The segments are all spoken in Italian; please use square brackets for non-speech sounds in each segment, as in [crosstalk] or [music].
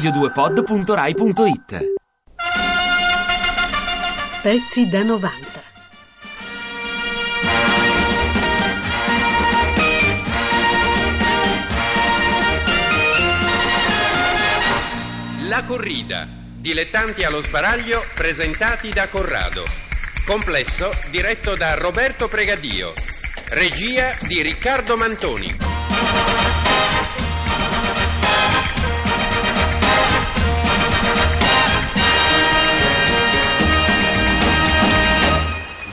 radio2pod.rai.it Pezzi da 90. La corrida. Dilettanti allo sbaraglio presentati da Corrado. Complesso diretto da Roberto Pregadio. Regia di Riccardo Mantoni.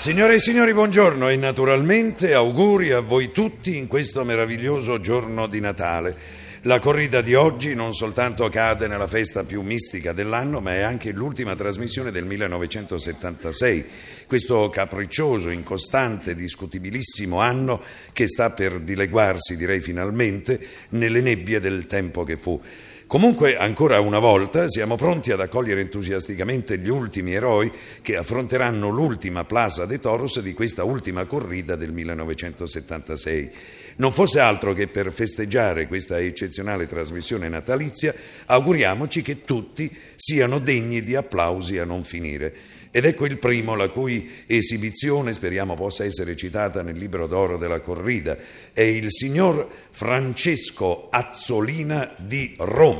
Signore e signori, buongiorno e naturalmente auguri a voi tutti in questo meraviglioso giorno di Natale. La corrida di oggi non soltanto cade nella festa più mistica dell'anno, ma è anche l'ultima trasmissione del 1976, questo capriccioso, incostante, discutibilissimo anno che sta per dileguarsi, direi finalmente, nelle nebbie del tempo che fu. Comunque, ancora una volta, siamo pronti ad accogliere entusiasticamente gli ultimi eroi che affronteranno l'ultima Plaza de Toros di questa ultima corrida del 1976. Non fosse altro che per festeggiare questa eccezionale trasmissione natalizia, auguriamoci che tutti siano degni di applausi a non finire. Ed ecco il primo, la cui esibizione speriamo possa essere citata nel libro d'oro della corrida, è il signor Francesco Azzolina di Roma.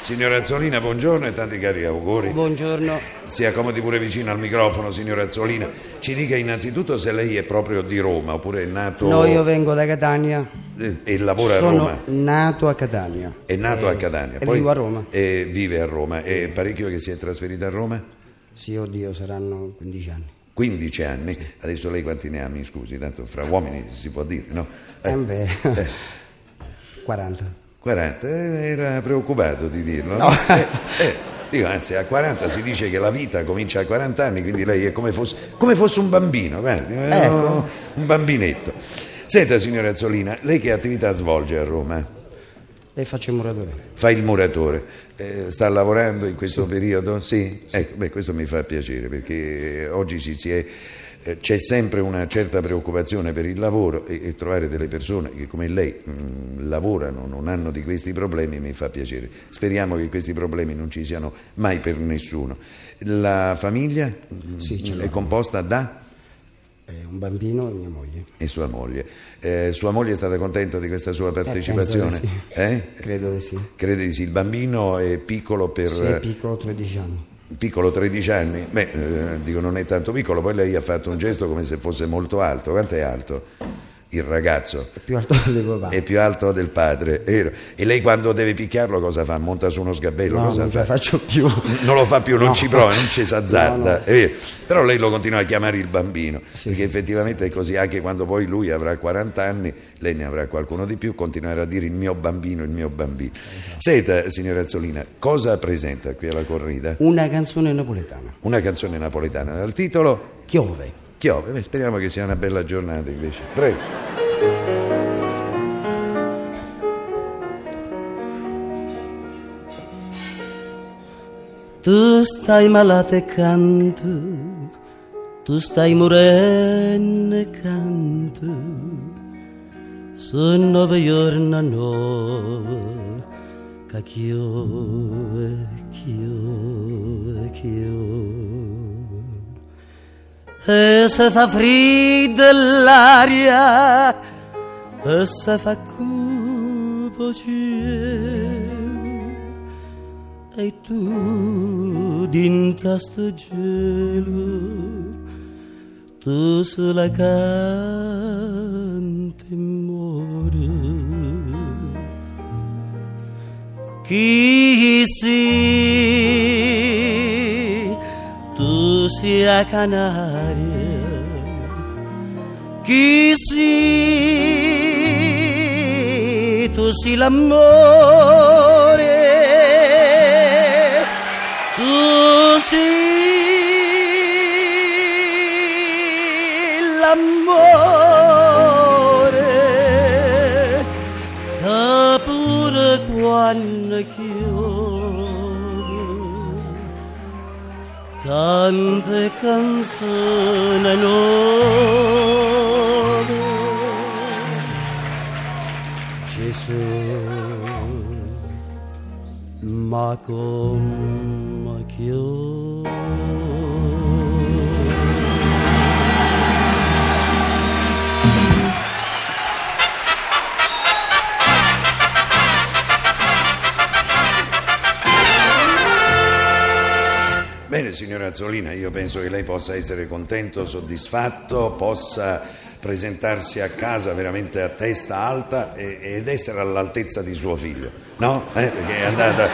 Signora Azzolina, buongiorno e tanti cari auguri. Buongiorno. Si accomodi pure vicino al microfono, signora Azzolina. Ci dica innanzitutto se lei è proprio di Roma oppure è nato... No, io vengo da Catania. Eh, E lavora a Sono Roma. nato a Catania. È nato Eh, a Catania. E vivo a Roma. E vive a Roma. È parecchio che si è trasferita a Roma? Sì, oddio, saranno 15 anni. 15 anni. Adesso lei quanti ne ha, mi scusi? Tanto fra uomini si può dire, no? Eh, beh, 40. 40, eh, era preoccupato di dirlo, no? Eh, eh, dico, anzi, a 40 si dice che la vita comincia a 40 anni, quindi lei è come fosse, come fosse un bambino, guardi, eh, Ecco. un bambinetto. Senta, signora Azzolina, lei che attività svolge a Roma? E faccio il muratore. Fa il muratore, Eh, sta lavorando in questo periodo? Sì? Ecco, beh, questo mi fa piacere perché oggi ci si è, eh, c'è sempre una certa preoccupazione per il lavoro e, e trovare delle persone che come lei mh, lavorano, non hanno di questi problemi, mi fa piacere. Speriamo che questi problemi non ci siano mai per nessuno. La famiglia mh, Sì, l'ho. è composta da Eh, un bambino e mia moglie. e sua moglie. Eh, sua moglie è stata contenta di questa sua partecipazione? penso di sì. Eh? Credo di sì. Crede di sì, il bambino è piccolo per... Sì, è piccolo, 13 anni. Piccolo 13 anni, beh, eh, dico non è tanto piccolo, poi lei ha fatto un gesto come se fosse molto alto. Quanto è alto? Il ragazzo È più alto [laughs] del papà. è più alto del padre. E lei quando deve picchiarlo cosa fa? Monta su uno sgabello? No, cosa non fa? la faccio più. [laughs] Non lo fa più, non No. ci prova, non ci s'azzarda, [laughs] No. Però lei lo continua a chiamare il bambino, Sì, perché sì, effettivamente è così, anche quando poi lui avrà 40 anni, lei ne avrà qualcuno di più, continuerà a dire il mio bambino, il mio bambino. Esatto. Senta, signora Azzolina, cosa presenta qui alla corrida? Una canzone napoletana. Una canzone napoletana dal titolo Chiove. Chiove. Beh, speriamo che sia una bella giornata invece. Prego. Tu stai malata e canto, tu stai morendo e canto, sono nove giorni a noi, che chiove, chiove. E se fa fredda l'aria, e se fa cupo cielo, e tu dinta sto gelo tu sulla cante e muore. Chi si sia canaria chi si tu si l'amore Gesù ma come Bene, signora Azzolina, io penso che lei possa essere contento, soddisfatto, possa presentarsi a casa veramente a testa alta e- ed essere all'altezza di suo figlio, no? Eh, perché è andata,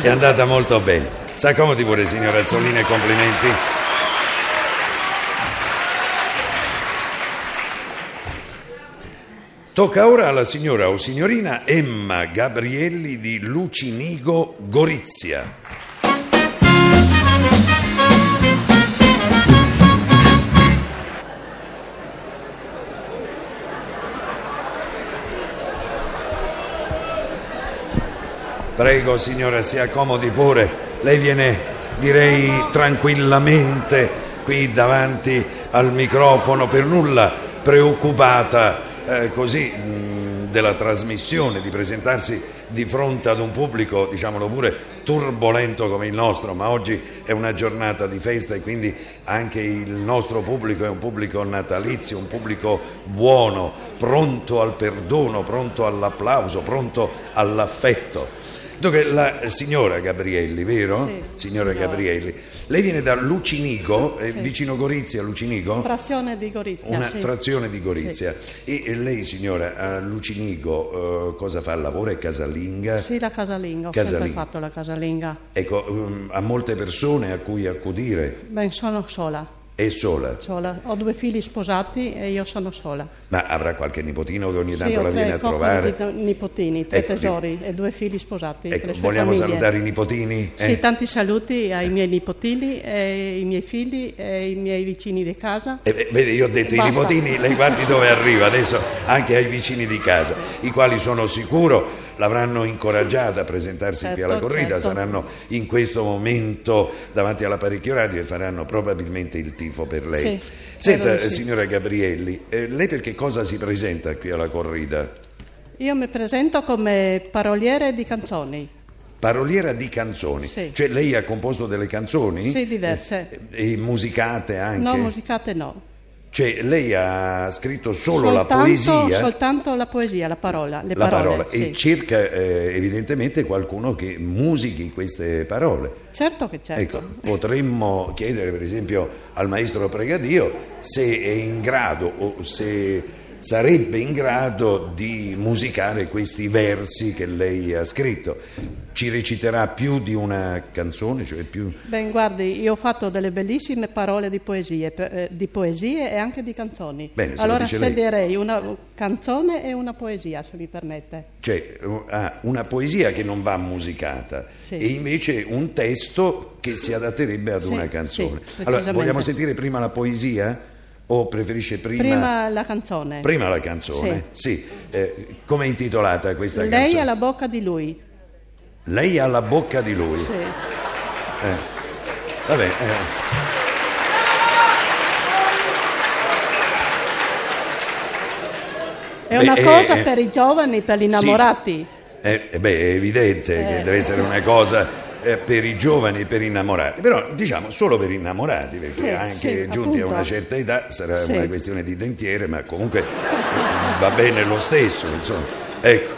è andata molto bene. S'accomodi pure, signora Azzolina, e complimenti. Tocca ora alla signora o signorina Emma Gabrielli di Lucinigo Gorizia. Prego signora, si accomodi pure. Lei viene, direi, tranquillamente qui davanti al microfono, per nulla preoccupata eh, così mh, della trasmissione, di presentarsi di fronte ad un pubblico, diciamolo pure, turbolento come il nostro, ma oggi è una giornata di festa e quindi anche il nostro pubblico è un pubblico natalizio, un pubblico buono, pronto al perdono, pronto all'applauso, pronto all'affetto. Dunque, la signora Gabrielli, vero? Sì, signora signora. Gabrielli. Lei viene da Lucinigo, eh, Sì. vicino Gorizia, Lucinigo? Frazione di Gorizia. Una sì. frazione di Gorizia. E e lei, signora, a Lucinigo eh, cosa fa? Lavora? È casalinga? Sì, la casalinga, ho Casalinga. sempre fatto la casalinga. Ecco, um, ha molte persone a cui accudire? Beh, sono sola, È sola? sola. Ho due figli sposati e io sono sola. Ma avrà qualche nipotino che ogni Sì, tanto ho la viene a trovare? di nipotini, tre Ecco, tesori e due figli sposati. Ecco, vogliamo famiglie. salutare i nipotini? Sì, Eh? tanti saluti ai miei nipotini, e i miei figli e ai miei vicini di casa. Eh, beh, vede, io ho detto i Basta. nipotini, lei guardi dove arriva, adesso anche ai vicini di casa, i quali sono sicuro l'avranno incoraggiata a presentarsi qui Certo, alla corrida, certo. saranno in questo momento davanti all'apparecchio radio e faranno probabilmente il tifo per lei. Sì, Senta, signora Gabrielli, eh, lei perché cosa si presenta qui alla corrida? Io mi presento come paroliere di canzoni. Paroliera di canzoni, Sì. cioè lei ha composto delle canzoni? Sì, diverse. E, e musicate anche? No, musicate no. Cioè lei ha scritto solo la Soltanto- poesia? Soltanto la poesia, la parola, le la parole. parola sì. e cerca eh, evidentemente qualcuno che musichi queste parole. Certo che certo. Ecco, potremmo chiedere per esempio al maestro Pregadio se è in grado o se sarebbe in grado di musicare questi versi che lei ha scritto. Ci reciterà più di una canzone, cioè più... Ben, guardi, io ho fatto delle bellissime parole di poesie, eh, di poesie e anche di canzoni. Bene, allora lei. sceglierei una canzone e una poesia, se mi permette. Cioè ha una poesia che non va musicata Sì. e invece un testo che si adatterebbe ad Sì, una canzone. sì, allora, vogliamo sentire prima la poesia o preferisce prima... Prima la canzone. Prima la canzone? Sì. Eh, come è intitolata questa Lei canzone? ha la bocca di lui. Lei ha la bocca di lui. Sì. Eh. Vabbè, eh. È una Beh, cosa eh, per i giovani, per gli innamorati. Eh, eh, beh, è evidente che Eh. deve essere una cosa eh, per i giovani e per i innamorati, però diciamo solo per innamorati, perché Sì, anche sì, giunti a appunto. una certa età sarà Sì. una questione di dentiere, ma comunque va bene lo stesso, insomma. Ecco.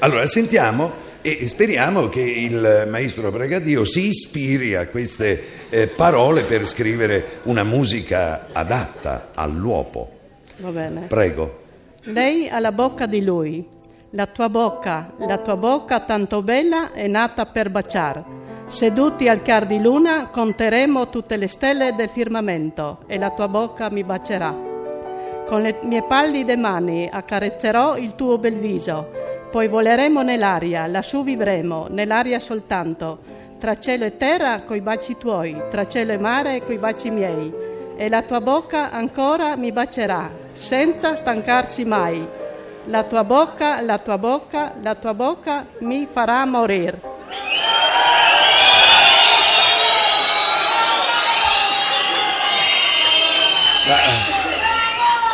Allora, sentiamo e speriamo che il maestro Pregadio si ispiri a queste eh, parole per scrivere una musica adatta all'uopo. Va bene. Prego. Lei ha la bocca di lui. La tua bocca, la tua bocca tanto bella è nata per baciar. Seduti al chiar di luna conteremo tutte le stelle del firmamento e la tua bocca mi bacerà. Con le mie pallide mani accarezzerò il tuo bel viso. Poi voleremo nell'aria, lassù vivremo, nell'aria soltanto, tra cielo e terra coi baci tuoi, tra cielo e mare coi baci miei. E la tua bocca ancora mi bacerà, senza stancarsi mai. La tua bocca, la tua bocca, la tua bocca mi farà morire.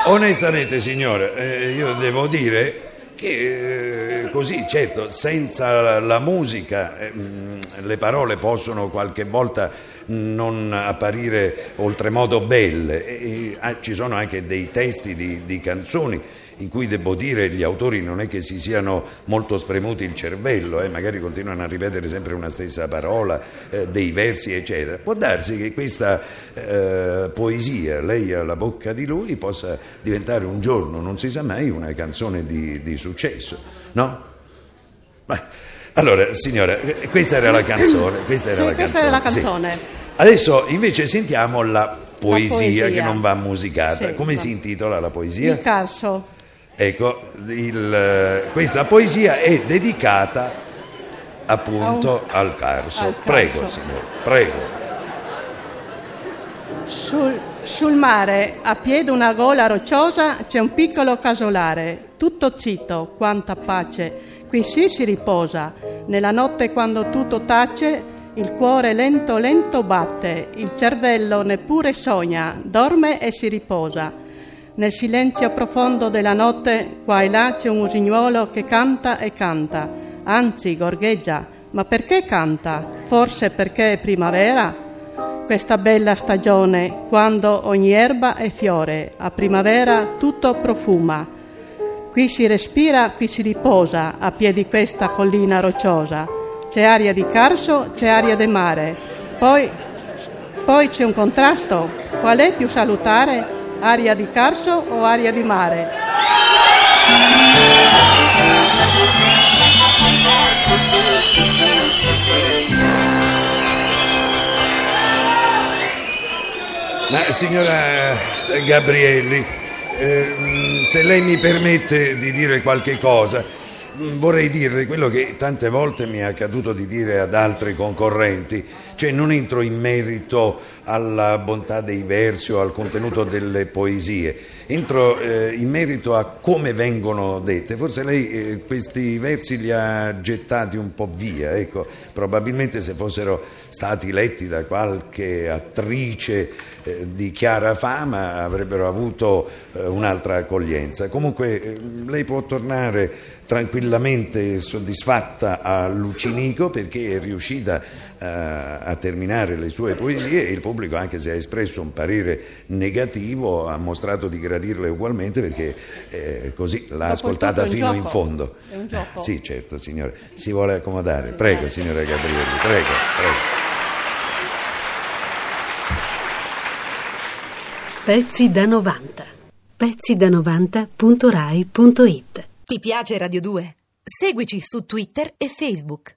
Onestamente, signore, eh, io devo dire che eh, così, certo, senza la musica eh, mh, le parole possono qualche volta non apparire oltremodo belle. Ah, ci sono anche dei testi di, di canzoni in cui devo dire gli autori non è che si siano molto spremuti il cervello, eh, magari continuano a ripetere sempre una stessa parola, eh, dei versi, eccetera. Può darsi che questa eh, poesia, lei alla bocca di lui, possa diventare un giorno, non si sa mai, una canzone di, di successo, no? Beh, allora, signora, eh, questa era la canzone. Questa era Sì, la questa canzone. era la sì. canzone. Adesso invece sentiamo la poesia, poesia. che non va musicata. Sì, Come va. si intitola la poesia? Il calcio. Ecco, il, eh, questa poesia è dedicata appunto al carso. al Prego, signore, prego. Sul, sul mare, a piede una gola rocciosa, c'è un piccolo casolare. Tutto zitto, quanta pace. Qui sì si riposa. Nella notte quando tutto tace, il cuore lento lento batte. Il cervello neppure sogna, dorme e si riposa. Nel silenzio profondo della notte, qua e là c'è un usignuolo che canta e canta, anzi gorgheggia. Ma perché canta? Forse perché è primavera? Questa bella stagione, quando ogni erba è fiore, a primavera tutto profuma. Qui si respira, qui si riposa, a piedi di questa collina rocciosa. C'è aria di carso, c'è aria di mare. Poi, poi c'è un contrasto. Qual è più salutare? Aria di carso o aria di mare? Ma signora Gabrielli, ehm, se lei mi permette di dire qualche cosa, mh, vorrei dirle quello che tante volte mi è accaduto di dire ad altri concorrenti, cioè non entro in merito alla bontà dei versi o al contenuto delle poesie, entro eh, in merito a come vengono dette. Forse lei eh, questi versi li ha gettati un po' via, ecco, probabilmente se fossero stati letti da qualche attrice eh, di chiara fama avrebbero avuto eh, un'altra accoglienza. Comunque eh, lei può tornare tranquillamente soddisfatta a Lucinico perché è riuscita eh, a terminare le sue poesie e il pubblico, anche se ha espresso un parere negativo, ha mostrato di gradirle ugualmente perché eh, così l'ha Dopo ascoltata fino in fondo. È un gioco. Sì, certo, signore. Si vuole accomodare. Prego, signora Gabrielli, prego, prego. Pezzi da 90. Pezzi da 90.rai.it Ti piace Radio 2? Seguici su Twitter e Facebook.